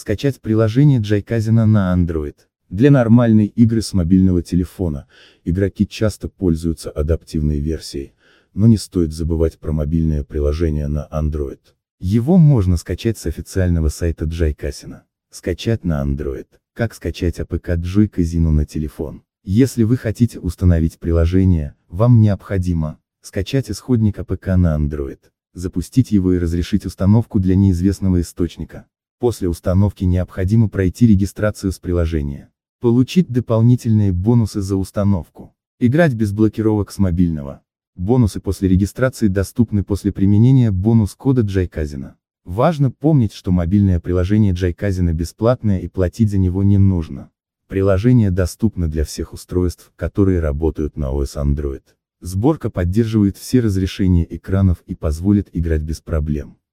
Скачать приложение Joy Casino на Android. Для нормальной игры с мобильного телефона, игроки часто пользуются адаптивной версией, но не стоит забывать про мобильное приложение на Android. Его можно скачать с официального сайта Joy Casino. Скачать на Android. Как скачать APK Joy Casino на телефон? Если вы хотите установить приложение, вам необходимо скачать исходник APK на Android, запустить его и разрешить установку для неизвестного источника. После установки необходимо пройти регистрацию с приложения. Получить дополнительные бонусы за установку. Играть без блокировок с мобильного. Бонусы после регистрации доступны после применения бонус-кода Джайказина. Важно помнить, что мобильное приложение Джайказина бесплатное и платить за него не нужно. Приложение доступно для всех устройств, которые работают на OS Android. Сборка поддерживает все разрешения экранов и позволит играть без проблем.